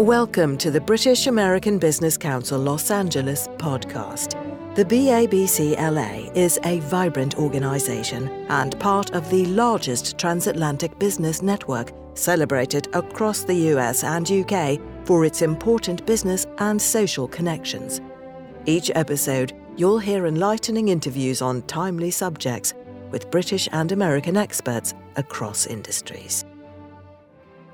Welcome to the British American Business Council Los Angeles podcast. The BABCLA is a vibrant organization and part of the largest transatlantic business network celebrated across the US and UK for its important business and social connections. Each episode, you'll hear enlightening interviews on timely subjects with British and American experts across industries.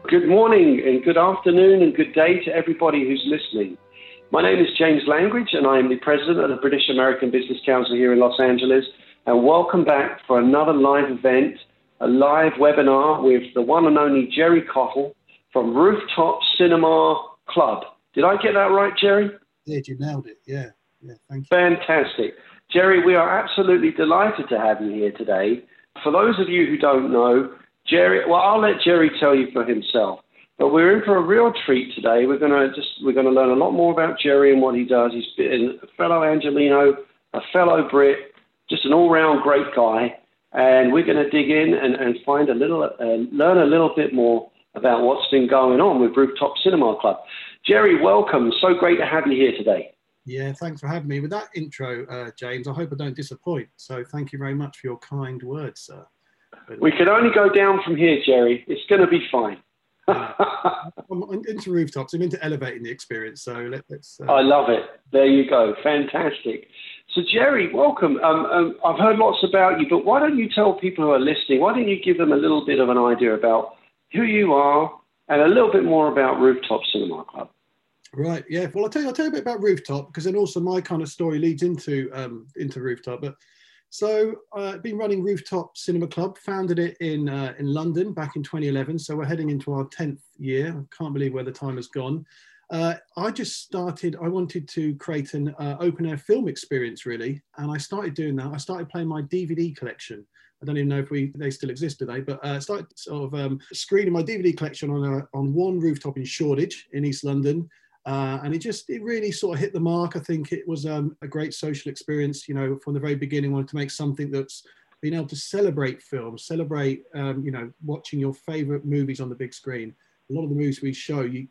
Good morning and good afternoon and good day to everybody who's listening. My name is James Langridge and I am the president of the British American Business Council here in Los Angeles. And welcome back for another live event, a live webinar with the one and only Gerry Cottle from Rooftop Cinema Club. Did I get that right, Gerry? Yeah, you nailed it. Yeah, yeah, thank you. Fantastic. Gerry, we are absolutely delighted to have you here today. For those of you who don't know, Gerry, well, I'll let Gerry tell you for himself. But we're in for a real treat today. We're gonna just we're gonna learn a lot more about Gerry and what he does. He's been a fellow Angelino, a fellow Brit, just an all-round great guy. And we're going to dig in and, and find a little, uh, learn a little bit more about what's been going on with Rooftop Cinema Club. Gerry, welcome. So great to have you here today. Yeah, thanks for having me. With that intro, uh, James, I hope I don't disappoint. So thank you very much for your kind words, sir. We can only go down from here, Gerry. It's going to be fine. I'm into rooftops. I'm into elevating the experience. So let, us uh... I love it. There you go. Fantastic. So, Gerry, welcome. Um, um, I've heard lots about you, but why don't you tell people who are listening? Why don't you give them a little bit of an idea about who you are and a little bit more about Rooftop Cinema Club? Right. Yeah. Well, I'll tell you. I'll tell you a bit about Rooftop because then also my kind of story leads into um, into Rooftop. But so uh, I've been running Rooftop Cinema Club, founded it in, uh, in London back in 2011. So we're heading into our 10th year. I can't believe where the time has gone. Uh, I just started, I wanted to create an uh, open air film experience really. And I started doing that. I started playing my DVD collection. I don't even know if we they still exist today, but uh, started sort of um, screening my DVD collection on a, on one rooftop in Shoreditch in East London, uh, and it just it really sort of hit the mark. I think it was um, a great social experience. You know, from the very beginning, wanted to make something that's being able to celebrate films, celebrate um, you know watching your favorite movies on the big screen. A lot of the movies we show you.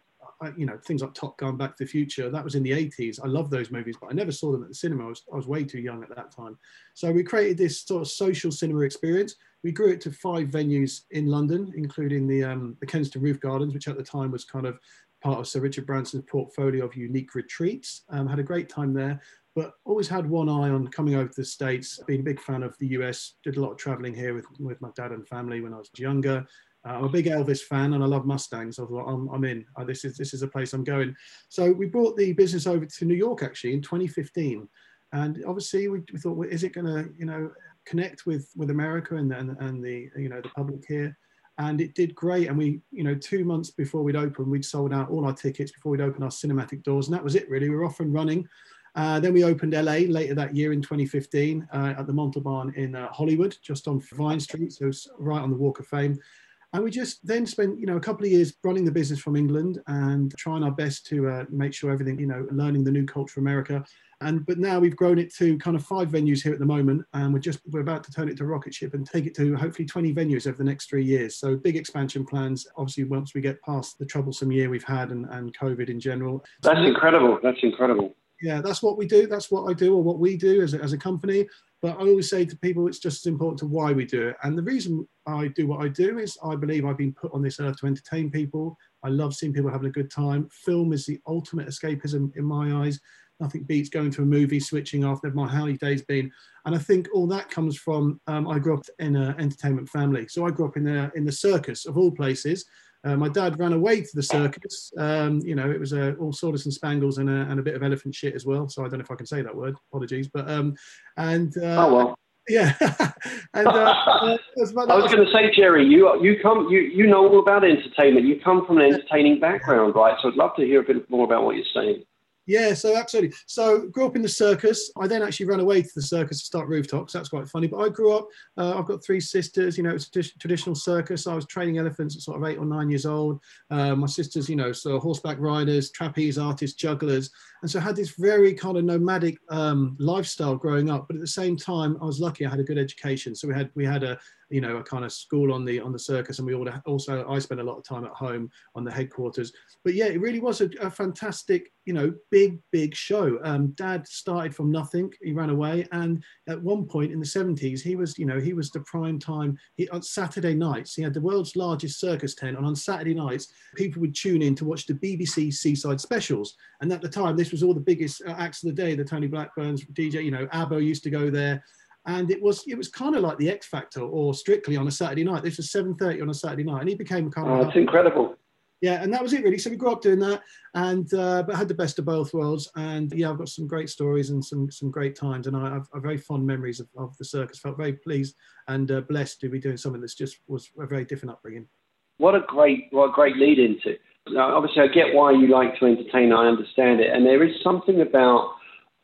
you know things like Top Gun, Back to the Future. That was in the 80s. I love those movies, but I never saw them at the cinema. I was, I was way too young at that time. So we created this sort of social cinema experience. We grew it to five venues in London, including the um, the Kensington Roof Gardens, which at the time was kind of part of Sir Richard Branson's portfolio of unique retreats. Um, had a great time there, but always had one eye on coming over to the States. Being a big fan of the US, did a lot of traveling here with, with my dad and family when I was younger. Uh, I'm a big Elvis fan and I love Mustangs. I thought, I'm, I'm in. Uh, this, is, this is a place I'm going. So we brought the business over to New York actually in 2015. And obviously we, we thought, well, is it going to, you know, connect with, with America and, and, and the, you know, the public here? And it did great. And we, you know, two months before we'd open, we'd sold out all our tickets before we'd open our cinematic doors, and that was it really. We were off and running. Uh, then we opened LA later that year in 2015 uh, at the Montalban in uh, Hollywood, just on Vine Street, so right on the Walk of Fame. And we just then spent, you know, a couple of years running the business from England and trying our best to uh, make sure everything, you know, learning the new culture of America. And but now we've grown it to kind of five venues here at the moment, and we're just we're about to turn it to rocket ship and take it to hopefully 20 venues over the next three years. So big expansion plans. Obviously, once we get past the troublesome year we've had and, and COVID in general. That's incredible. That's incredible. Yeah, that's what we do. That's what I do, or what we do as a, as a company. But I always say to people, it's just as important to why we do it. And the reason I do what I do is I believe I've been put on this earth to entertain people. I love seeing people having a good time. Film is the ultimate escapism in my eyes nothing beats going to a movie, switching off. Never mind how many days been. And I think all that comes from um, I grew up in an entertainment family, so I grew up in the in the circus of all places. Uh, my dad ran away to the circus. Um, you know, it was uh, all sawdust and spangles and a, and a bit of elephant shit as well. So I don't know if I can say that word. Apologies, but um, and uh, oh well. Yeah, and uh, uh, I was going to say, Gerry, you you come you you know all about entertainment. You come from an entertaining background, right? So I'd love to hear a bit more about what you're saying. Yeah, so absolutely. So grew up in the circus. I then actually ran away to the circus to start rooftops. That's quite funny. But I grew up. Uh, I've got three sisters. You know, it's a traditional circus. I was training elephants at sort of eight or nine years old. Uh, my sisters, you know, so horseback riders, trapeze artists, jugglers, and so I had this very kind of nomadic um, lifestyle growing up. But at the same time, I was lucky. I had a good education. So we had we had a you know a kind of school on the on the circus and we all also i spent a lot of time at home on the headquarters. But yeah it really was a, a fantastic you know big big show. Um, dad started from nothing. He ran away. And at one point in the 70s he was you know he was the prime time. He, on saturday nights he had the world's largest circus tent. And on saturday nights people would tune in to watch the bbc seaside specials. And at the time this was all the biggest uh, acts of the day the tony blackburns dj you know abbo used to go there and it was it was kind of like the X Factor or Strictly on a Saturday night. This was seven thirty on a Saturday night, and he became kind of. Oh, that's incredible. Yeah, and that was it really. So we grew up doing that, and uh, but had the best of both worlds. And yeah, I've got some great stories and some some great times, and I have, have very fond memories of, of the circus. Felt very pleased and uh, blessed to be doing something that's just was a very different upbringing. What a great what a great lead into. Now, obviously, I get why you like to entertain. I understand it, and there is something about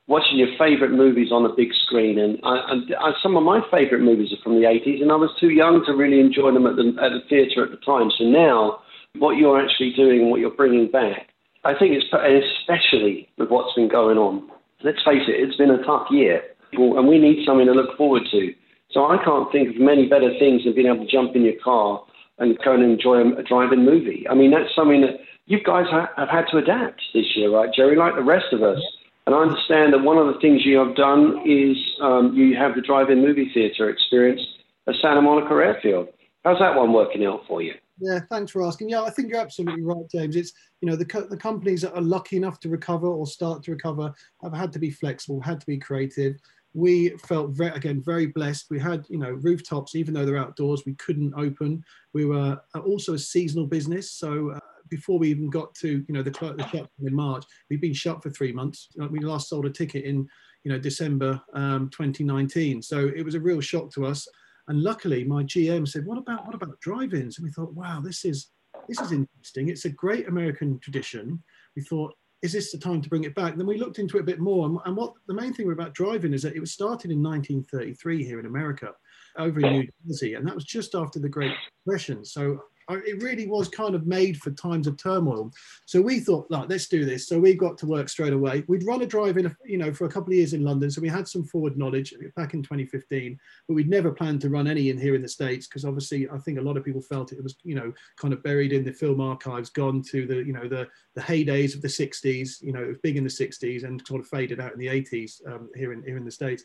watching your favourite movies on a big screen. And, I, and I, some of my favourite movies are from the 80s, and I was too young to really enjoy them at the, at the theatre at the time. So now, what you're actually doing what you're bringing back, I think it's especially with what's been going on. Let's face it, it's been a tough year, and we need something to look forward to. So I can't think of many better things than being able to jump in your car and go and enjoy a, a drive-in movie. I mean, that's something that you guys have had to adapt this year, right, Gerry? Like the rest of us. Yeah and I understand that one of the things you have done is um, you have the drive-in movie theatre experience at Santa Monica Airfield. How's that one working out for you? Yeah, thanks for asking. Yeah, I think you're absolutely right, James. It's you know the the companies that are lucky enough to recover or start to recover have had to be flexible, had to be creative. We felt again very blessed. We had you know rooftops, even though they're outdoors, we couldn't open. We were also a seasonal business, so uh, before we even got to you know the, the shut in March, we've been shut for three months. We last sold a ticket in you know December um, 2019, so it was a real shock to us. And luckily, my GM said, "What about what about drive-ins?" And we thought, "Wow, this is this is interesting. It's a great American tradition." We thought, "Is this the time to bring it back?" Then we looked into it a bit more, and, and what the main thing about drive-in is that it was started in 1933 here in America, over in New Jersey, and that was just after the Great Depression. So it really was kind of made for times of turmoil. So we thought, like, let's do this. So we got to work straight away. We'd run a drive-in, you know, for a couple of years in London. So we had some forward knowledge back in 2015, but we'd never planned to run any in here in the States because obviously I think a lot of people felt it was, you know, kind of buried in the film archives, gone to the, you know, the, the heydays of the 60s, you know, it was big in the 60s and sort of faded out in the 80s um, here in here in the States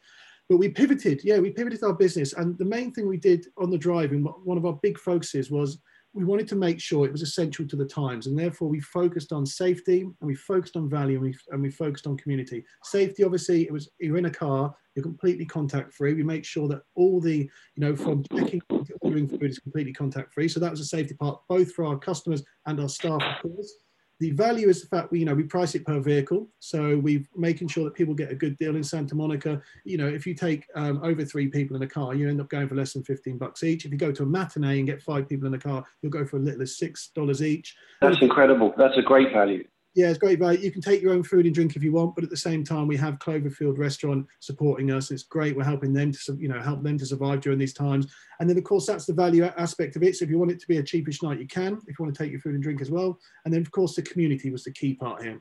but we pivoted yeah we pivoted our business and the main thing we did on the drive-in one of our big focuses was we wanted to make sure it was essential to the times and therefore we focused on safety and we focused on value and we, and we focused on community. Safety obviously it was you're in a car you're completely contact free we make sure that all the you know from checking to ordering food is completely contact free so that was a safety part both for our customers and our staff of course the value is the fact we, you know, we price it per vehicle. So we're making sure that people get a good deal in Santa Monica. You know, if you take um, over three people in a car, you end up going for less than 15 bucks each. If you go to a matinee and get five people in a car, you'll go for a little as $6 each. That's incredible. That's a great value yeah, it's great value. You can take your own food and drink if you want, but at the same time, we have Cloverfield Restaurant supporting us. It's great. We're helping them to, you know, help them to survive during these times. And then, of course, that's the value aspect of it. So if you want it to be a cheapish night, you can. If you want to take your food and drink as well. And then, of course, the community was the key part here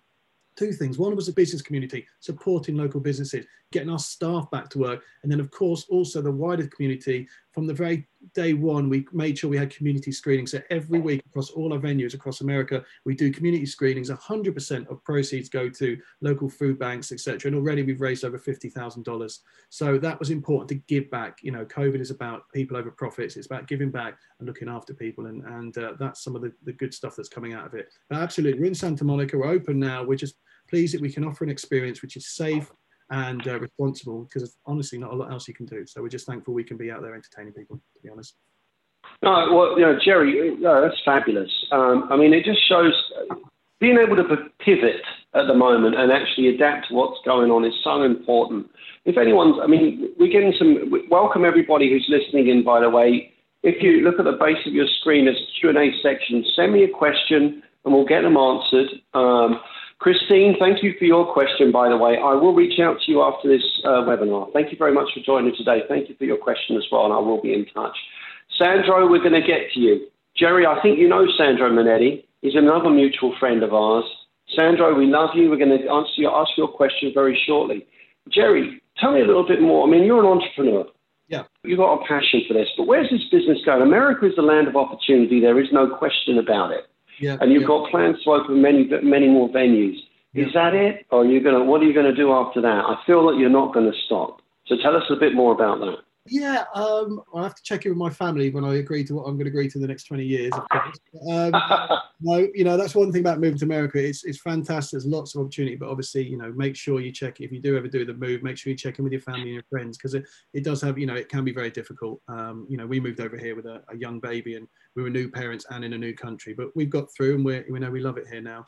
two things. One was the business community, supporting local businesses, getting our staff back to work. And then, of course, also the wider community. From the very day one, we made sure we had community screenings. So every week across all our venues across America, we do community screenings. 100% of proceeds go to local food banks, etc. And already we've raised over $50,000. So that was important to give back. You know, COVID is about people over profits. It's about giving back and looking after people. And, and uh, that's some of the, the good stuff that's coming out of it. But absolutely, we're in Santa Monica. We're open now. We're just pleased that we can offer an experience which is safe and uh, responsible because honestly not a lot else you can do. So we're just thankful we can be out there entertaining people to be honest. No well you know Gerry no, that's fabulous. Um, i mean it just shows being able to pivot at the moment and actually adapt to what's going on is so important. If anyone's i mean we're getting some welcome everybody who's listening in by the way. If you look at the base of your screen there's a q&a section. Send me a question and we'll get them answered. Um, Christine, thank you for your question, by the way. I will reach out to you after this uh, webinar. Thank you very much for joining today. Thank you for your question as well, and I will be in touch. Sandro, we're going to get to you. Gerry, I think you know Sandro Monetti. He's another mutual friend of ours. Sandro, we love you. We're going to answer your, ask your question very shortly. Gerry, tell me a little bit more. I mean, you're an entrepreneur. Yeah. You've got a passion for this, but where's this business going? America is the land of opportunity. There is no question about it. Yeah. And you've yeah. got plans to open many, many more venues. Yeah. Is that it? Or are you gonna, what are you going to do after that? I feel that you're not going to stop. So tell us a bit more about that. Yeah, um, I have to check in with my family when I agree to what I'm going to agree to in the next 20 years. Of course. Um, no, you know that's one thing about moving to America. It's it's fantastic. There's lots of opportunity, but obviously, you know, make sure you check if you do ever do the move. Make sure you check in with your family and your friends because it, it does have you know it can be very difficult. Um, you know, we moved over here with a, a young baby and we were new parents and in a new country, but we've got through and we we know we love it here now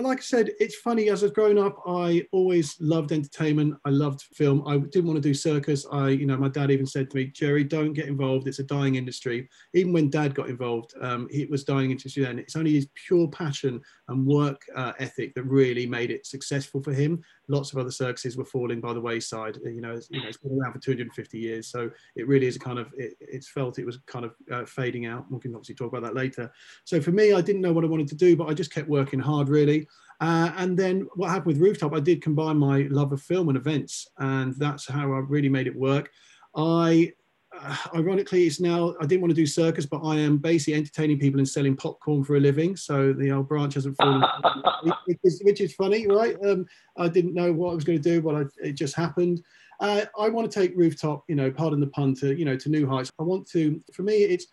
like I said, it's funny. As I've grown up, I always loved entertainment. I loved film. I didn't want to do circus. I, you know, my dad even said to me, "Gerry, don't get involved. It's a dying industry." Even when Dad got involved, um, it was dying industry then. It's only his pure passion and work uh, ethic that really made it successful for him. Lots of other circuses were falling by the wayside. You know, it's, you know, it's been around for 250 years, so it really is a kind of. It, it's felt it was kind of uh, fading out. We can obviously talk about that later. So for me, I didn't know what I wanted to do, but I just kept working hard, really. Uh, and then what happened with Rooftop, I did combine my love of film and events, and that's how I really made it work. I, uh, ironically, it's now, I didn't want to do circus, but I am basically entertaining people and selling popcorn for a living. So the old branch hasn't fallen, which, is, which, is, funny, right? Um, I didn't know what I was going to do, but I, it just happened. Uh, I want to take Rooftop, you know, pardon the pun, to, you know, to new heights. I want to, for me, it's,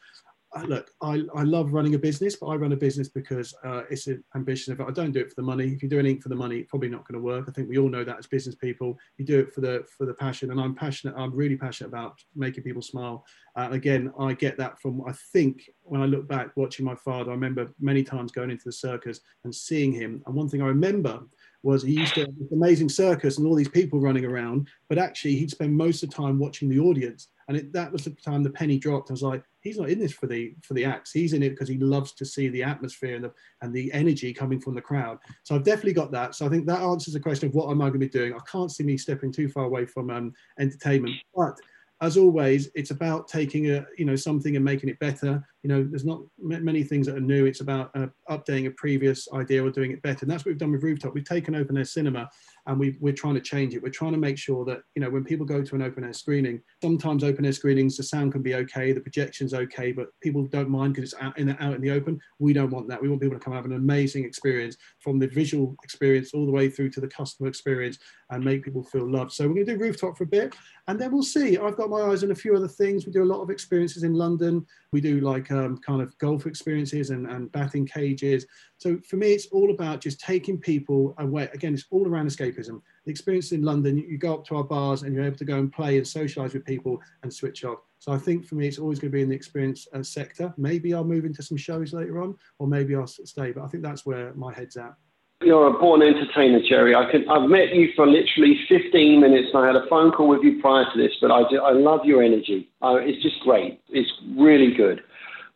look, I, I love running a business, but I run a business because uh, it's an ambition. If I don't do it for the money, if you do anything for the money, it's probably not going to work. I think we all know that as business people, you do it for the for the passion, and I'm passionate. I'm really passionate about making people smile. Uh, again, I get that from I think when I look back watching my father, I remember many times going into the circus and seeing him. And one thing I remember was he used to have this amazing circus and all these people running around, but actually he'd spend most of the time watching the audience. And it, that was the time the penny dropped. I was like, he's not in this for the for the acts. He's in it because he loves to see the atmosphere and the and the energy coming from the crowd. So I've definitely got that. So I think that answers the question of what am I going to be doing. I can't see me stepping too far away from um, entertainment, but as always, it's about taking a you know something and making it better. You know, there's not many things that are new. It's about uh, updating a previous idea or doing it better. And that's what we've done with Rooftop. We've taken open air cinema and we are trying to change it. We're trying to make sure that you know when people go to an open air screening, sometimes open air screenings the sound can be okay, the projection's okay, but people don't mind because it's out in the, out in the open. We don't want that. We want people to come have an amazing experience from the visual experience all the way through to the customer experience and make people feel loved. So we're going to do Rooftop for a bit, and then we'll see. I've got my eyes on a few other things. We do a lot of experiences in London. We do like um, kind of golf experiences and, and batting cages. So for me, it's all about just taking people away. Again, it's all around The experience in London, you, you go up to our bars and you're able to go and play and socialize with people and switch off. So I think for me, it's always going to be in the experience uh, sector. Maybe I'll move into some shows later on, or maybe I'll stay. But I think that's where my head's at. You're a born entertainer, Gerry. I can, I've met you for literally 15 minutes, and I had a phone call with you prior to this. But I, do, I love your energy. Uh, it's just great. It's really good,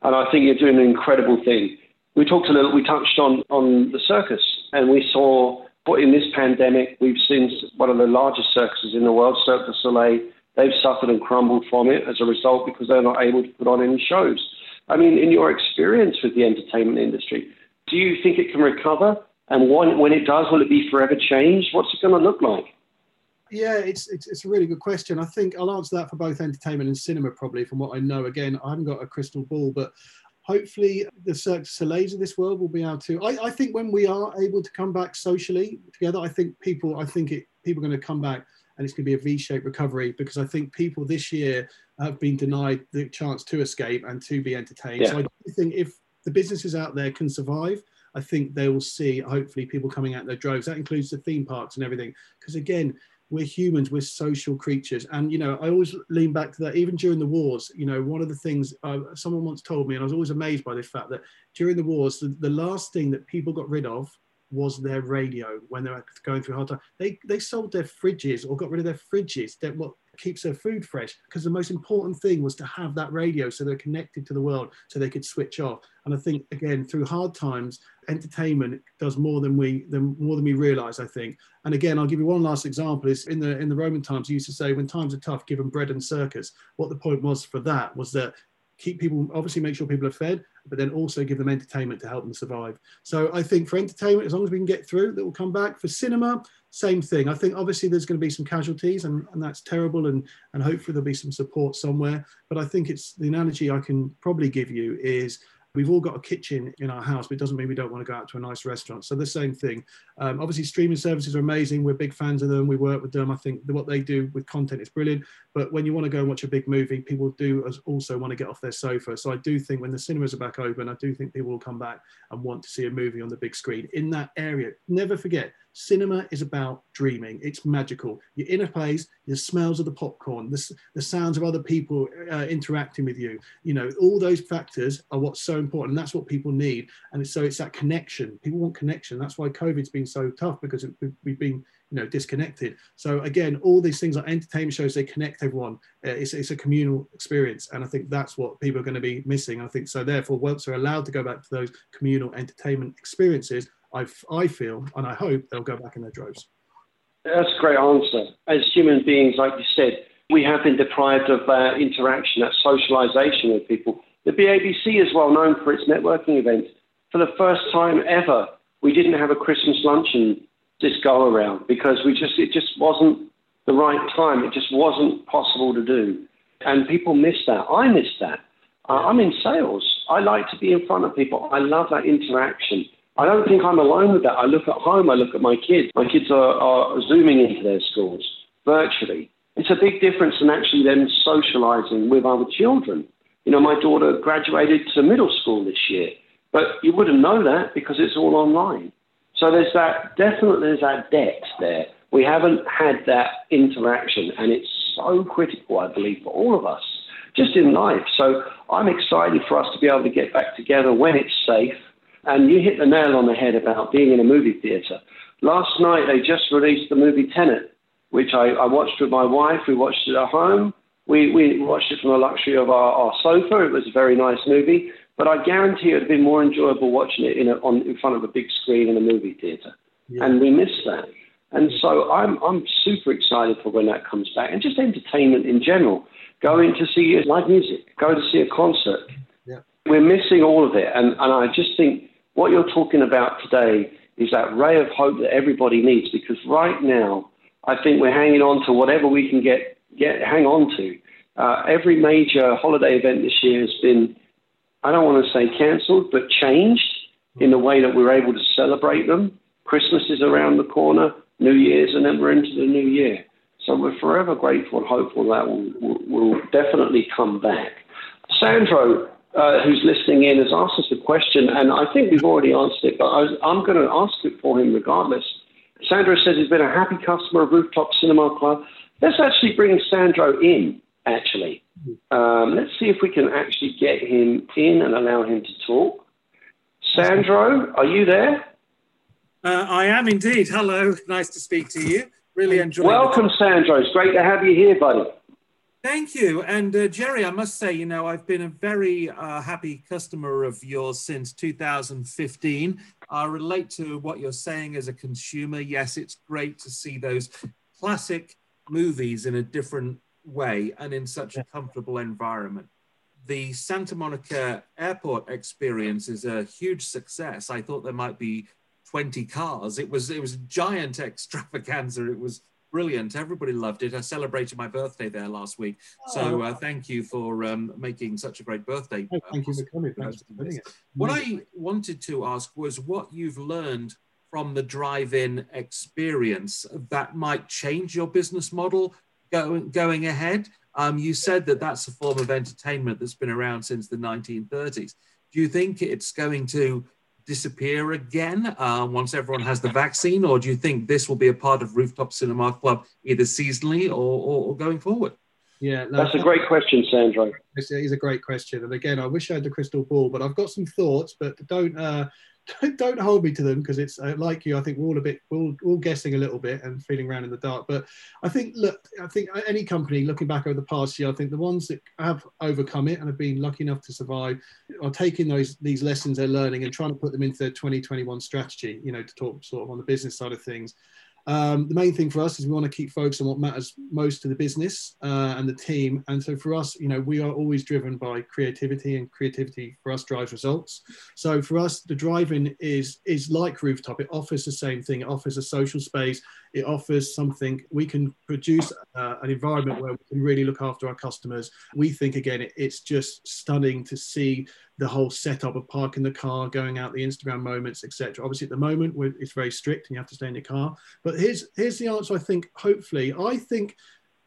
and I think you're doing an incredible thing. We talked a little. We touched on on the circus, and we saw. But in this pandemic, we've seen one of the largest circuses in the world, Cirque du Soleil. They've suffered and crumbled from it as a result because they're not able to put on any shows. I mean, in your experience with the entertainment industry, do you think it can recover? And when, when it does, will it be forever changed? What's it going to look like? Yeah, it's, it's, it's a really good question. I think I'll answer that for both entertainment and cinema, probably from what I know. Again, I haven't got a crystal ball, but hopefully the Cirque du Soleils of this world will be able to. I, I think when we are able to come back socially together, I think people, I think it, people are going to come back and it's going to be a V-shaped recovery because I think people this year have been denied the chance to escape and to be entertained. Yeah. So I do think if the businesses out there can survive, I think they will see hopefully people coming out their droves. That includes the theme parks and everything. Because again, we're humans, we're social creatures. And, you know, I always lean back to that, even during the wars, you know, one of the things uh, someone once told me, and I was always amazed by this fact that during the wars, the, the last thing that people got rid of was their radio when they were going through hard time. They they sold their fridges or got rid of their fridges. That what keeps their food fresh because the most important thing was to have that radio so they're connected to the world so they could switch off. And i think again through hard times entertainment does more than we than more than we realize i think. And again i'll give you one last example. Is in the in the roman times you used to say when times are tough give them bread and circus. What the point was for that was that keep people obviously make sure people are fed but then also give them entertainment to help them survive. So i think for entertainment as long as we can get through that will come back. For cinema same thing i think obviously there's going to be some casualties and, and that's terrible and and hopefully there'll be some support somewhere but i think it's the analogy i can probably give you is We've all got a kitchen in our house, but it doesn't mean we don't want to go out to a nice restaurant. So the same thing. Um, obviously, streaming services are amazing. We're big fans of them. We work with them. I think what they do with content is brilliant. But when you want to go and watch a big movie, people do also want to get off their sofa. So I do think when the cinemas are back open, I do think people will come back and want to see a movie on the big screen in that area. Never forget, Cinema is about dreaming. It's magical. You're in a place, the smells of the popcorn, the, the sounds of other people uh, interacting with you. You know, all those factors are what's so important. That's what people need. And so it's that connection. People want connection. That's why COVID's been so tough because it, we've been, you know, disconnected. So again, all these things like entertainment shows, they connect everyone. Uh, it's, it's a communal experience. And I think that's what people are going to be missing. I think so. Therefore, once they're allowed to go back to those communal entertainment experiences, I, I feel and I hope they'll go back in their droves. That's a great answer. As human beings, like you said, we have been deprived of uh, interaction, that socialization with people. The BABC is well known for its networking events. For the first time ever, we didn't have a Christmas luncheon this go around because we just it just wasn't the right time. It just wasn't possible to do, and people miss that. I miss that. Uh, I'm in sales. I like to be in front of people. I love that interaction. I don't think I'm alone with that. I look at home, I look at my kids. My kids are, are zooming into their schools virtually. It's a big difference than actually them socializing with other children. You know, my daughter graduated to middle school this year, but you wouldn't know that because it's all online. So there's that, definitely there's that debt there. We haven't had that interaction, and it's so critical, I believe, for all of us, just in life. So I'm excited for us to be able to get back together when it's safe and you hit the nail on the head about being in a movie theatre. Last night they just released the movie Tenet, which I, I watched with my wife. We watched it at home. We, we watched it from the luxury of our, our sofa. It was a very nice movie, but I guarantee it would have been more enjoyable watching it in, a, on, in front of a big screen in a movie theatre. Yeah. And we miss that. And so I'm, I'm super excited for when that comes back and just entertainment in general. Going to see live music, going to see a concert. Yeah. We're missing all of it. And, and I just think what you're talking about today is that ray of hope that everybody needs because right now, I think we're hanging on to whatever we can get, get hang on to. Uh, every major holiday event this year has been, I don't want to say cancelled, but changed in the way that we're able to celebrate them. Christmas is around the corner, New Year's, and then we're into the new year. So we're forever grateful and hopeful that will, will, will definitely come back. Sandro, uh, who's listening in has asked us a question, and I think we've already answered it, but I am going to ask it for him regardless. Sandro says he's been a happy customer of Rooftop Cinema Club. Let's actually bring Sandro in, actually. Um, let's see if we can actually get him in and allow him to talk. Sandro, are you there? Uh, I am indeed. Hello, nice to speak to you. Really enjoying Welcome, Sandro. It's great to have you here, buddy. Thank you. And uh, Gerry, I must say, you know, I've been a very uh, happy customer of yours since 2015. I relate to what you're saying as a consumer. Yes, it's great to see those classic movies in a different way and in such a comfortable environment. The Santa Monica airport experience is a huge success. I thought there might be 20 cars. It was it was a giant extravaganza. It was brilliant. Everybody loved it. I celebrated my birthday there last week. So oh. uh, thank you for um, making such a great birthday. Oh, thank you for coming. Thanks for it. What I wanted to ask was what you've learned from the drive-in experience that might change your business model going going ahead. Um, you said that that's a form of entertainment that's been around since the 1930s. Do you think it's going to disappear again uh, once everyone has the vaccine, or do you think this will be a part of Rooftop Cinema Club either seasonally or, or, or going forward? Yeah, no, that's a great question, Sandro. It's a, great question, and again, I wish I had the crystal ball, but I've got some thoughts, but don't uh, don't, hold me to them because it's uh, like you. I think we're all a bit, we're all, all guessing a little bit and feeling around in the dark. But I think, look, I think any company looking back over the past year, I think the ones that have overcome it and have been lucky enough to survive are taking those these lessons they're learning and trying to put them into their 2021 strategy. You know, to talk sort of on the business side of things. Um, the main thing for us is we want to keep focused on what matters most to the business uh, and the team. And so for us, you know, we are always driven by creativity, and creativity for us drives results. So for us, the drive-in is is like rooftop. It offers the same thing. It offers a social space. It offers something we can produce uh, an environment where we can really look after our customers. We think again, it, it's just stunning to see the whole setup of parking the car, going out the Instagram moments, etc. Obviously, at the moment, it's very strict and you have to stay in your car. But here's here's the answer. I think hopefully, I think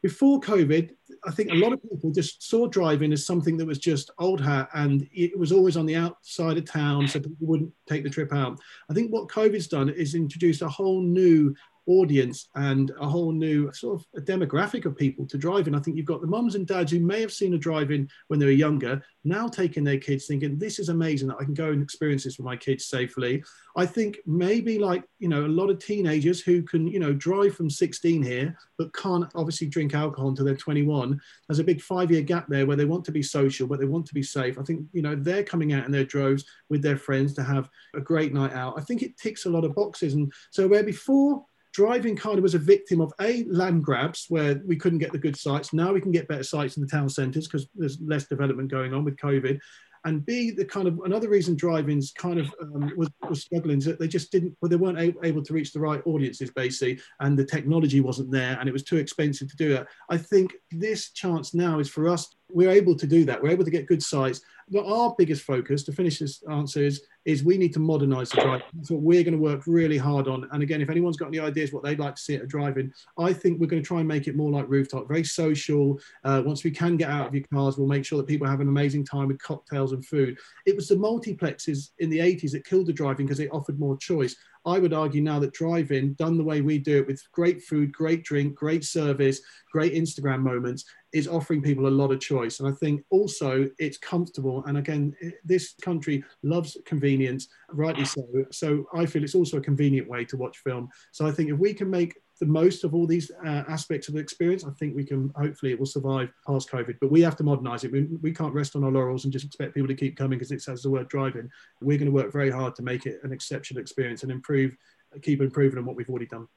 before COVID, I think a lot of people just saw drive-in as something that was just old hat and it was always on the outside of town, so people wouldn't take the trip out. I think what COVID's done is introduced a whole new audience and a whole new sort of demographic of people to drive in. I think you've got the mums and dads who may have seen a drive in when they were younger, now taking their kids thinking, this is amazing that I can go and experience this with my kids safely. I think maybe like, you know, a lot of teenagers who can, you know, drive from 16 here, but can't obviously drink alcohol until they're 21. There's a big five year gap there where they want to be social, but they want to be safe. I think, you know, they're coming out in their droves with their friends to have a great night out. I think it ticks a lot of boxes. And so where before, drive-in kind of was a victim of a land grabs where we couldn't get the good sites. Now we can get better sites in the town centres because there's less development going on with COVID. And B, the kind of another reason drive-in's kind of um, was, was struggling is that they just didn't, well, they weren't able, able to reach the right audiences basically, and the technology wasn't there, and it was too expensive to do it. I think this chance now is for us. We're able to do that. We're able to get good sites but our biggest focus to finish this answer is, is we need to modernize the drive. That's what we're going to work really hard on. And again, if anyone's got any ideas what they'd like to see at a drive-in, I think we're going to try and make it more like rooftop, very social. Uh, once we can get out of your cars, we'll make sure that people have an amazing time with cocktails and food. It was the multiplexes in the 80s that killed the drive-in because they offered more choice. I would argue now that drive-in, done the way we do it with great food, great drink, great service, great Instagram moments, is offering people a lot of choice. And I think also it's comfortable. And again, eh, this country loves convenience, rightly so. So I feel it's also a convenient way to watch film. So I think if we can make the most of all these uh, aspects of the experience, I think we can hopefully it will survive past COVID. But we have to modernize it. We, we can't rest on our laurels and just expect people to keep coming because it says the word drive-in. We're going to work very hard to make it an exceptional experience and improve, keep improving on what we've already done.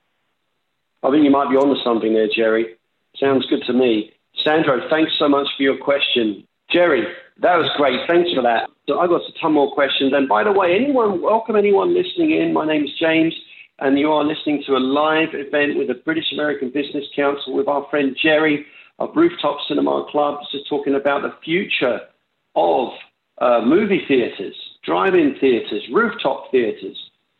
I think you might be onto something there, Gerry. Sounds good to me. Sandro, thanks so much for your question. Gerry, that was great. Thanks for that. So I've got a ton more questions. And by the way, anyone, welcome anyone listening in. My name is James and you are listening to a live event with the British American Business Council with our friend Gerry of Rooftop Cinema Club, just talking about the future of uh, movie theatres, drive-in theatres, rooftop theatres.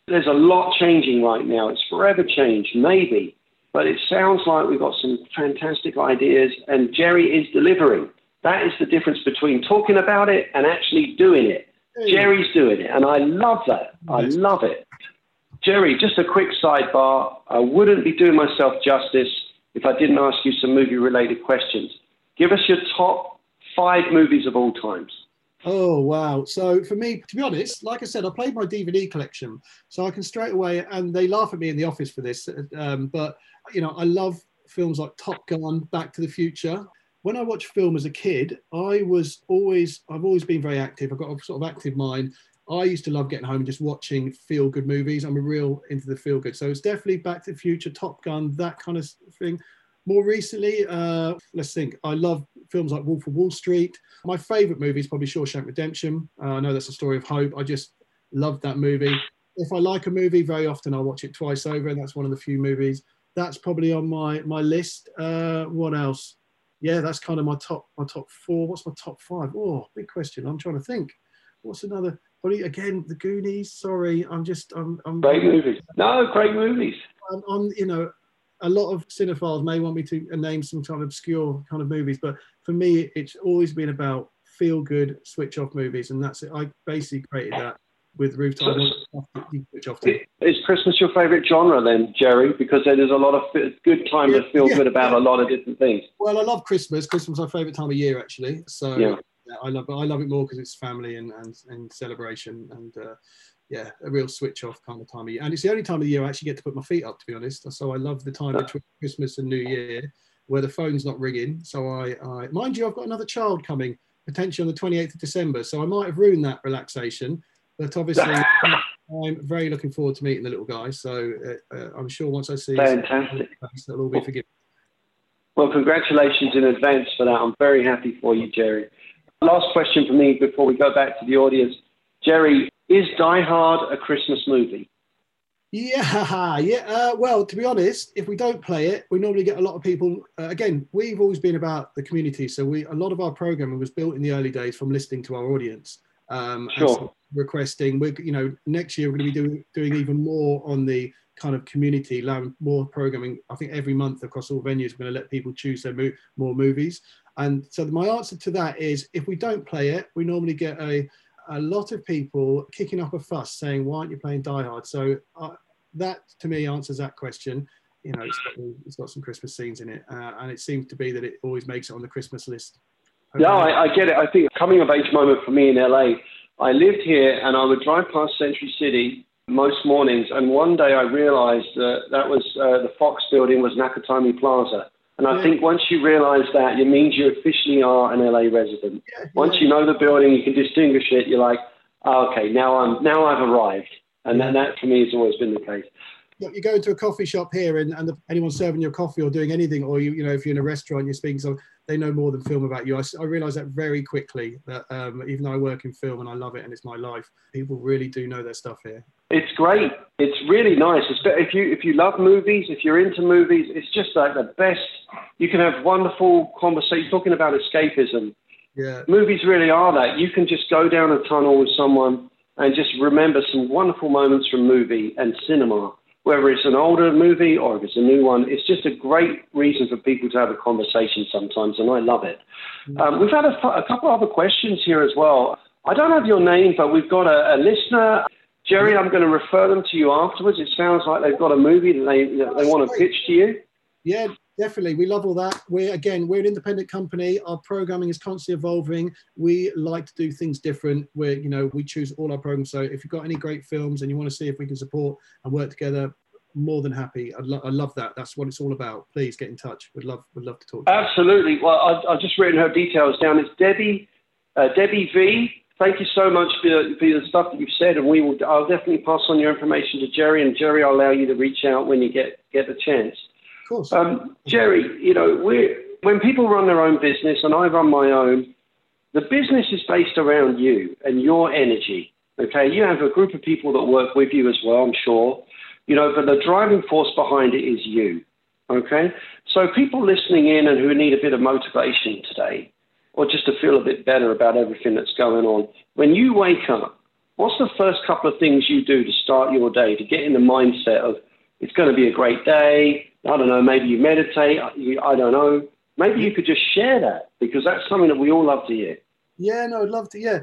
There's a lot changing right now. It's forever changed, maybe, but it sounds like we've got some fantastic ideas, and Gerry is delivering. That is the difference between talking about it and actually doing it. Gerry's doing it, and I love that. I love it. Gerry, just a quick sidebar. I wouldn't be doing myself justice if I didn't ask you some movie related questions. Give us your top five movies of all times. Oh wow! So for me, to be honest, like I said, I played my DVD collection, so I can straight away. And they laugh at me in the office for this, um, but you know, I love films like Top Gun, Back to the Future. When I watched film as a kid, I was always, I've always been very active. I've got a sort of active mind. I used to love getting home and just watching feel good movies. I'm a real into the feel good. So it's definitely Back to the Future, Top Gun, that kind of thing. More recently, uh, let's think. I love films like Wolf of Wall Street. My favorite movie is probably Shawshank Redemption. Uh, I know that's a story of hope. I just love that movie. If I like a movie, very often I'll watch it twice over, and that's one of the few movies. That's probably on my my list. Uh, what else? Yeah, that's kind of my top my top four. What's my top five? Oh, big question. I'm trying to think. What's another? Again the Goonies. Sorry, I'm just I'm. I'm great movies. No, great movies. I'm, I'm, you know, a lot of cinephiles may want me to name some kind of obscure kind of movies, but for me, it's always been about feel good, switch off movies, and that's it. I basically created that with Rooftop. So, is Christmas your favourite genre then, Gerry? Because there's a lot of good time yeah, to feel yeah, good about yeah. a lot of different things. Well, I love Christmas. Christmas is my favourite time of year, actually. So yeah. I love I love it more because it's family and, and, and celebration and uh, yeah, a real switch off kind of time of year. And it's the only time of the year I actually get to put my feet up, to be honest. So I love the time between Christmas and New Year where the phone's not ringing. So I, I mind you, I've got another child coming potentially on the 28th of December. So I might have ruined that relaxation. But obviously, I'm very looking forward to meeting the little guy. So uh, uh, I'm sure once I see Fantastic. that'll all be forgiven. Well, congratulations in advance for that. I'm very happy for you, Gerry. Last question for me before we go back to the audience. Gerry, is Die Hard a Christmas movie? Yeah, yeah. Uh, well, to be honest, if we don't play it, we normally get a lot of people. Uh, again, we've always been about the community, so we a lot of our programming was built in the early days from listening to our audience. Um, sure. requesting, we you know, next year we're going to be doing doing even more on the kind of community, allowing more programming. I think every month across all venues, we're going to let people choose their mo- more movies. And so my answer to that is, if we don't play it, we normally get a a lot of people kicking up a fuss saying, why aren't you playing Die Hard? So uh, that to me answers that question. You know, it's got, it's got some Christmas scenes in it, uh, and it seems to be that it always makes it on the Christmas list. Yeah, I, I, get it. I think coming of age moment for me in LA. I lived here, and I would drive past Century City most mornings, and one day I realised that that was uh, the Fox building was Nakatomi Plaza. And I yeah. think once you realise that, it means you officially are an LA resident. Yeah, once you know the building, you can distinguish it. You're like, oh, okay, now I'm now I've arrived, and that, that for me has always been the case. You go into a coffee shop here, and, and the, anyone serving your coffee or doing anything, or you you know if you're in a restaurant, you're speaking, so they know more than film about you. I, I realised that very quickly that um, even though I work in film and I love it and it's my life, people really do know their stuff here. It's great. It's really nice. If you if you love movies, if you're into movies, it's just like the best. You can have wonderful conversations talking about escapism. Yeah. Movies really are that. You can just go down a tunnel with someone and just remember some wonderful moments from movie and cinema. Whether it's an older movie or if it's a new one, it's just a great reason for people to have a conversation sometimes, and I love it. Mm-hmm. Um, we've had a, a couple other questions here as well. I don't have your name, but we've got a, a listener Gerry, I'm going to refer them to you afterwards. It sounds like they've got a movie that they that they want to pitch to you. Yeah, definitely. We love all that. We're again, we're an independent company. Our programming is constantly evolving. We like to do things different. We're, you know, we choose all our programs. So if you've got any great films and you want to see if we can support and work together, more than happy. I, lo- I love that. That's what it's all about. Please get in touch. We'd love, would love to talk. To Absolutely. You. Well, I've, I've, just written her details down. It's Debbie, uh, Debbie V thank you so much for, for the stuff that you've said, and we will. I'll definitely pass on your information to Gerry, and Gerry, I'll allow you to reach out when you get get the chance. Of course. Um, Gerry, you know, we when people run their own business, and I run my own, the business is based around you and your energy. Okay, you have a group of people that work with you as well, I'm sure. You know, but the driving force behind it is you. Okay, so people listening in and who need a bit of motivation today, or just to feel a bit better about everything that's going on. When you wake up, what's the first couple of things you do to start your day to get in the mindset of it's going to be a great day? I don't know, maybe you meditate, I don't know. Maybe you could just share that because that's something that we all love to hear. Yeah, no, I'd love to. Yeah.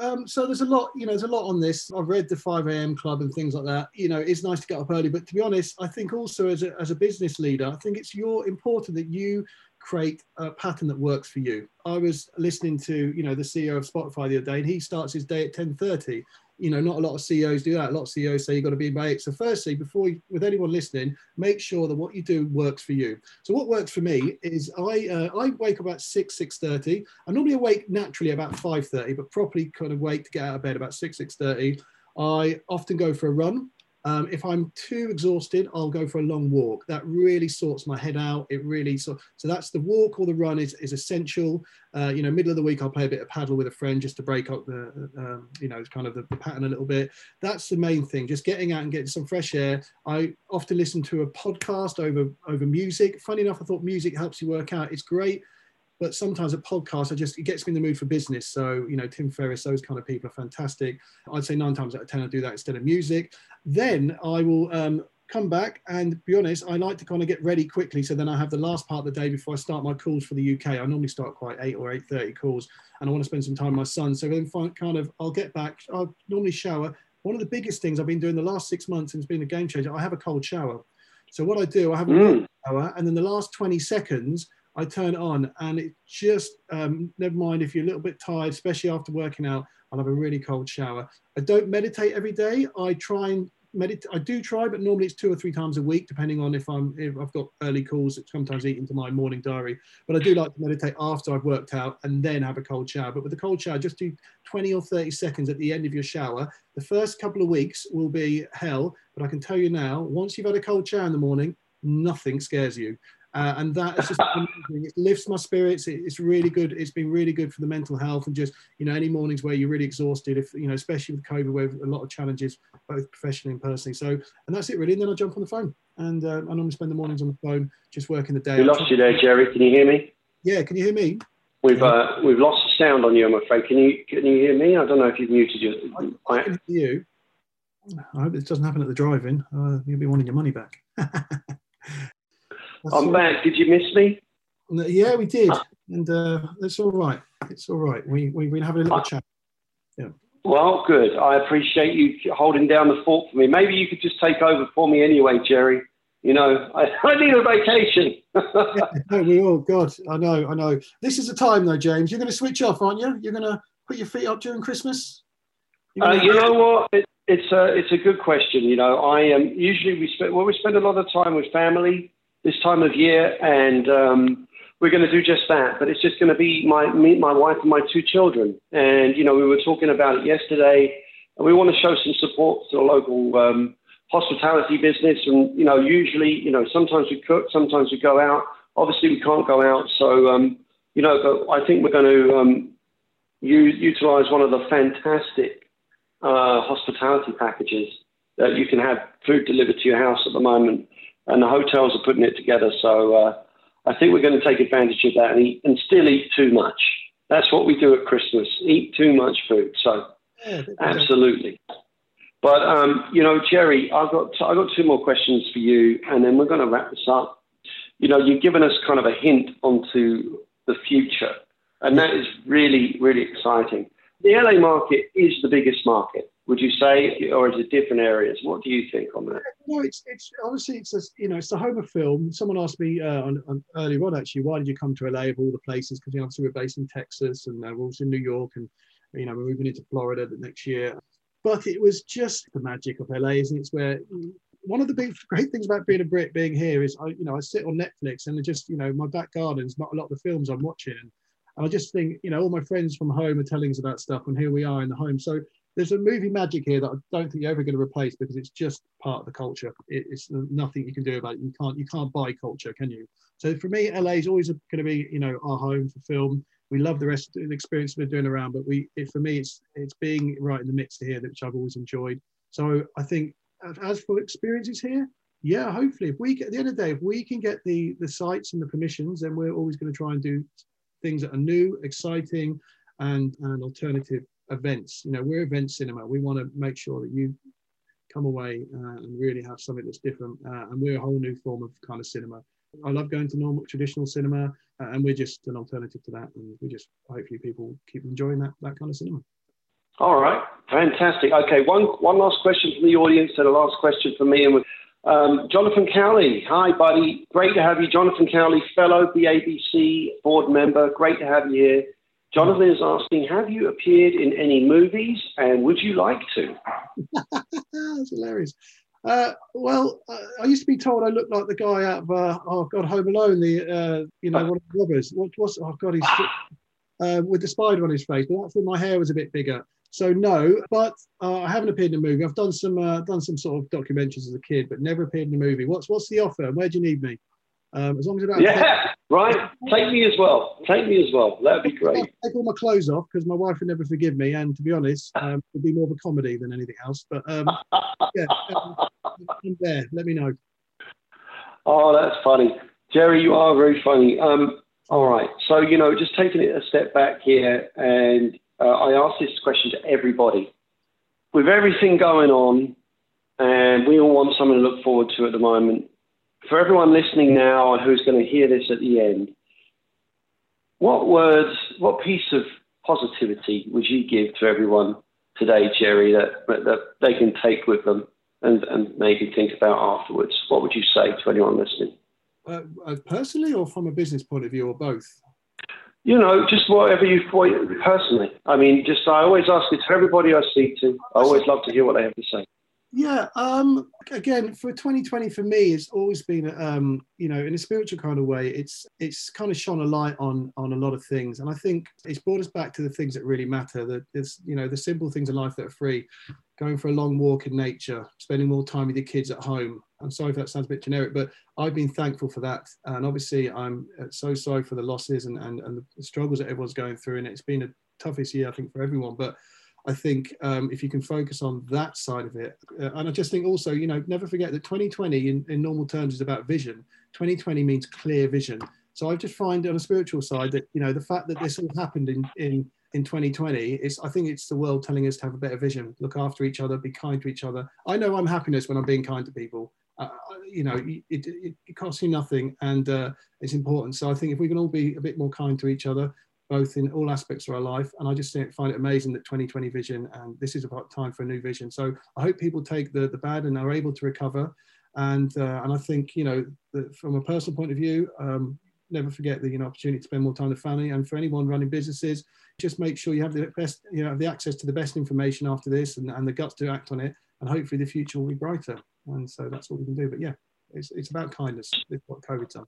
Um, so there's a lot, you know, there's a lot on this. I've read the 5 a.m. club and things like that. You know, it's nice to get up early, but to be honest, I think also as a, as a business leader, I think it's your important that you create a pattern that works for you. I was listening to, you know, the CEO of Spotify the other day, and he starts his day at 10:30. You know, not a lot of CEOs do that. A lot of CEOs say you've got to be in by eight. So, firstly, before you, with anyone listening, make sure that what you do works for you. So, what works for me is I uh, I wake up about six six thirty. I normally awake naturally about five thirty, but properly kind of wake to get out of bed about six six thirty. I often go for a run. Um, if I'm too exhausted, I'll go for a long walk. That really sorts my head out. It really so so that's the walk or the run is, is essential. Uh, you know, middle of the week I'll play a bit of paddle with a friend just to break up the um, you know kind of the, the, pattern a little bit. That's the main thing. Just getting out and getting some fresh air. I often listen to a podcast over over music. Funny enough, I thought music helps you work out. It's great but sometimes a podcast, I just it gets me in the mood for business. So you know, Tim Ferriss, those kind of people are fantastic. I'd say nine times out of ten I do that instead of music. Then I will um, come back and be honest, I like to kind of get ready quickly. So then I have the last part of the day before I start my calls for the UK. I normally start quite eight or eight thirty calls, and I want to spend some time with my son. So then kind of I'll get back. I'll normally shower. One of the biggest things I've been doing the last six months and it's been a game changer. I have a cold shower. So what I do, I have a mm. shower, and then the last 20 seconds, I turn it on, and it just um, never mind if you're a little bit tired, especially after working out. I'll have a really cold shower. I don't meditate every day. I try and meditate. I do try, but normally it's two or three times a week, depending on if I'm if I've got early calls that sometimes eat into my morning diary. But I do like to meditate after I've worked out and then have a cold shower. But with the cold shower, just do 20 or 30 seconds at the end of your shower. The first couple of weeks will be hell, but I can tell you now, once you've had a cold shower in the morning, nothing scares you. Uh, and that is just amazing. It lifts my spirits. It, it's really good. It's been really good for the mental health and just you know any mornings where you're really exhausted, if you know especially with COVID, where a lot of challenges both professionally and personally. So and that's it really. And then I jump on the phone and uh, I normally spend the mornings on the phone just working the day. We lost you there, Gerry. Can you hear me? Yeah, can you hear me? We've uh, we've lost the sound on you. I'm afraid. Can you can you hear me? I don't know if you've muted your. I, I can hear you. I hope this doesn't happen at the drive-in. Uh, you'll be wanting your money back. That's I'm back. Did you miss me? Yeah, we did, and uh, it's all right. It's all right. We we we having a little I, chat. Yeah. Well, good. I appreciate you holding down the fort for me. Maybe you could just take over for me anyway, Gerry. You know, I, I need a vacation. yeah, no, we all. God, I know, I know. This is the time, though, James. You're going to switch off, aren't you? You're going to put your feet up during Christmas. Uh, you know what? It, it's a it's a good question. You know, I um, usually we spend well we spend a lot of time with family this time of year, and um, we're going to do just that. But it's just going to be my me, my wife, and my two children. And you know, we were talking about it yesterday. And we want to show some support to the local um, hospitality business. And you know, usually, you know, sometimes we cook, sometimes we go out. Obviously, we can't go out, so um, you know. But I think we're going to um, use, utilize one of the fantastic uh, hospitality packages that you can have food delivered to your house at the moment and the hotels are putting it together. So uh, I think we're going to take advantage of that and, eat, and still eat too much. That's what we do at Christmas: eat too much food. So yeah, absolutely. But um, you know, Gerry, I've got I've got two more questions for you, and then we're going to wrap this up. You know, you've given us kind of a hint onto the future, and that is really really exciting. The LA market is the biggest market would you say, or is it different areas? What do you think on that? No, it's it's obviously it's a, you know it's the home of film. Someone asked me uh, on, on earlier on actually, why did you come to LA of all the places? Because obviously we're based in Texas and uh, we're also in New York, and you know we're moving into Florida the next year. But it was just the magic of LA, isn't it? It's where one of the big great things about being a Brit, being here, is I you know I sit on Netflix and just you know my back garden's not a lot of the films I'm watching. And I just think, you know, all my friends from home are telling us about stuff, and here we are in the home. So there's a movie magic here that I don't think you're ever going to replace because it's just part of the culture. It, it's nothing you can do about it. You can't you can't buy culture, can you? So for me, LA is always going to be you know our home for film. We love the rest of the experience we're doing around, but we it, for me it's it's being right in the midst here, which I've always enjoyed. So I think as for experiences here, yeah, hopefully if we get, at the end of the day, if we can get the the sites and the permissions, then we're always going to try and do things that are new, exciting, and and alternative events. You know, we're event cinema. We want to make sure that you come away uh, and really have something that's different. Uh, and we're a whole new form of kind of cinema. I love going to normal traditional cinema, uh, and we're just an alternative to that. And we just hopefully people keep enjoying that that kind of cinema. All right, fantastic. Okay, one one last question from the audience, and a last question for me, and um, Jonathan Cowley. Hi, buddy. Great to have you, Jonathan Cowley, fellow BABC board member. Great to have you here. Jonathan is asking, have you appeared in any movies and would you like to? That's hilarious. Uh, well, uh, I used to be told I looked like the guy out of, uh, oh God, Home Alone, the, uh, you know, one of the robbers. What, what's, oh God, he's uh, with the spider on his face, but that's when my hair was a bit bigger. So no, but uh, I haven't appeared in a movie. I've done some done some sort of documentaries as a kid, but never appeared in a movie. What's what's the offer? Where do you need me? Um, as long as about yeah, right. Take me as well. Take me as well. That'd be great. Take all my clothes off because my wife would never forgive me. And to be honest, um, it'd be more of a comedy than anything else. But um, yeah, um, I'm there. Let me know. Oh, that's funny, Gerry. You are very funny. Um, all right. So you know, just taking it a step back here, and uh, I ask this question to everybody. With everything going on, and we all want something to look forward to at the moment for everyone listening now and who's going to hear this at the end, what words, what piece of positivity would you give to everyone today, Gerry, that, that they can take with them and, and maybe think about afterwards? What would you say to anyone listening? uh, uh, personally or from a business point of view, or both? You know, just whatever you personally. I mean, just I always ask it to everybody I speak to. I always love to hear what they have to say. Yeah. Um, again, for 2020, for me, it's always been, um, you know, in a spiritual kind of way. It's it's kind of shone a light on on a lot of things, and I think it's brought us back to the things that really matter. That it's you know the simple things in life that are free. Going for a long walk in nature, spending more time with your kids at home. I'm sorry if that sounds a bit generic, but I've been thankful for that. And obviously, I'm uh, so sorry for the losses and, and, and the struggles that everyone's going through. And it's been a toughest year, I think, for everyone. But I think um, if you can focus on that side of it, uh, and I just think also, you know, never forget that 2020 in, in normal terms is about vision. 2020 means clear vision. So I just find on a spiritual side that, you know, the fact that this all happened in, in, in 2020 is, I think it's the world telling us to have a better vision, look after each other, be kind to each other. I know I'm happiness when I'm being kind to people. Uh, you know, it, it, it, costs you nothing and uh, it's important. So I think if we can all be a bit more kind to each other, both in all aspects of our life. And I just find it amazing that 2020 vision and this is about time for a new vision. So I hope people take the, the bad and are able to recover. And, uh, and I think, you know, from a personal point of view, um, never forget the you know, opportunity to spend more time with family. And for anyone running businesses, just make sure you have the best, you know, the access to the best information after this and, and the guts to act on it. And hopefully the future will be brighter. And so that's what we can do. But yeah, it's, it's about kindness. It's what COVID's done.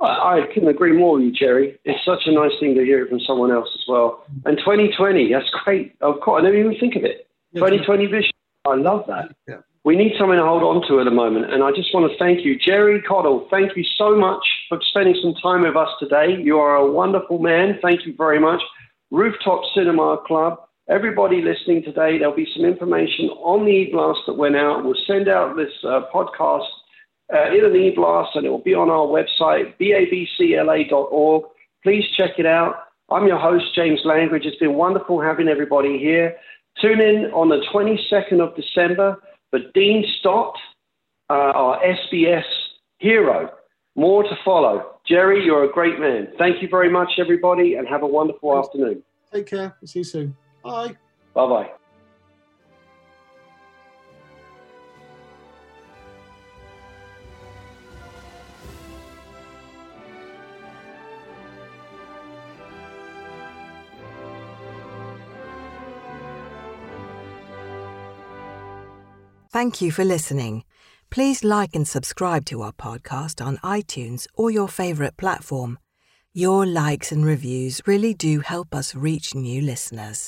I, I couldn't agree more with you, Gerry. It's such a nice thing to hear it from someone else as well. And 2020, that's great. Of course, I never even think of it. 2020 vision. I love that. Yeah. We need something to hold on to at the moment. And I just want to thank you, Gerry Cottle. Thank you so much for spending some time with us today. You are a wonderful man. Thank you very much. Rooftop Cinema Club. Everybody listening today, there'll be some information on the e-blast that went out. We'll send out this uh, podcast uh, in an e-blast, and it will be on our website, babcla.org. Please check it out. I'm your host, James Langridge. It's been wonderful having everybody here. Tune in on the 22nd of December for Dean Stott, uh, our SBS hero. More to follow. Gerry, you're a great man. Thank you very much, everybody, and have a wonderful Thanks. afternoon. Take care. See you soon. Bye. Bye bye. Thank you for listening. Please like and subscribe to our podcast on iTunes or your favourite platform. Your likes and reviews really do help us reach new listeners.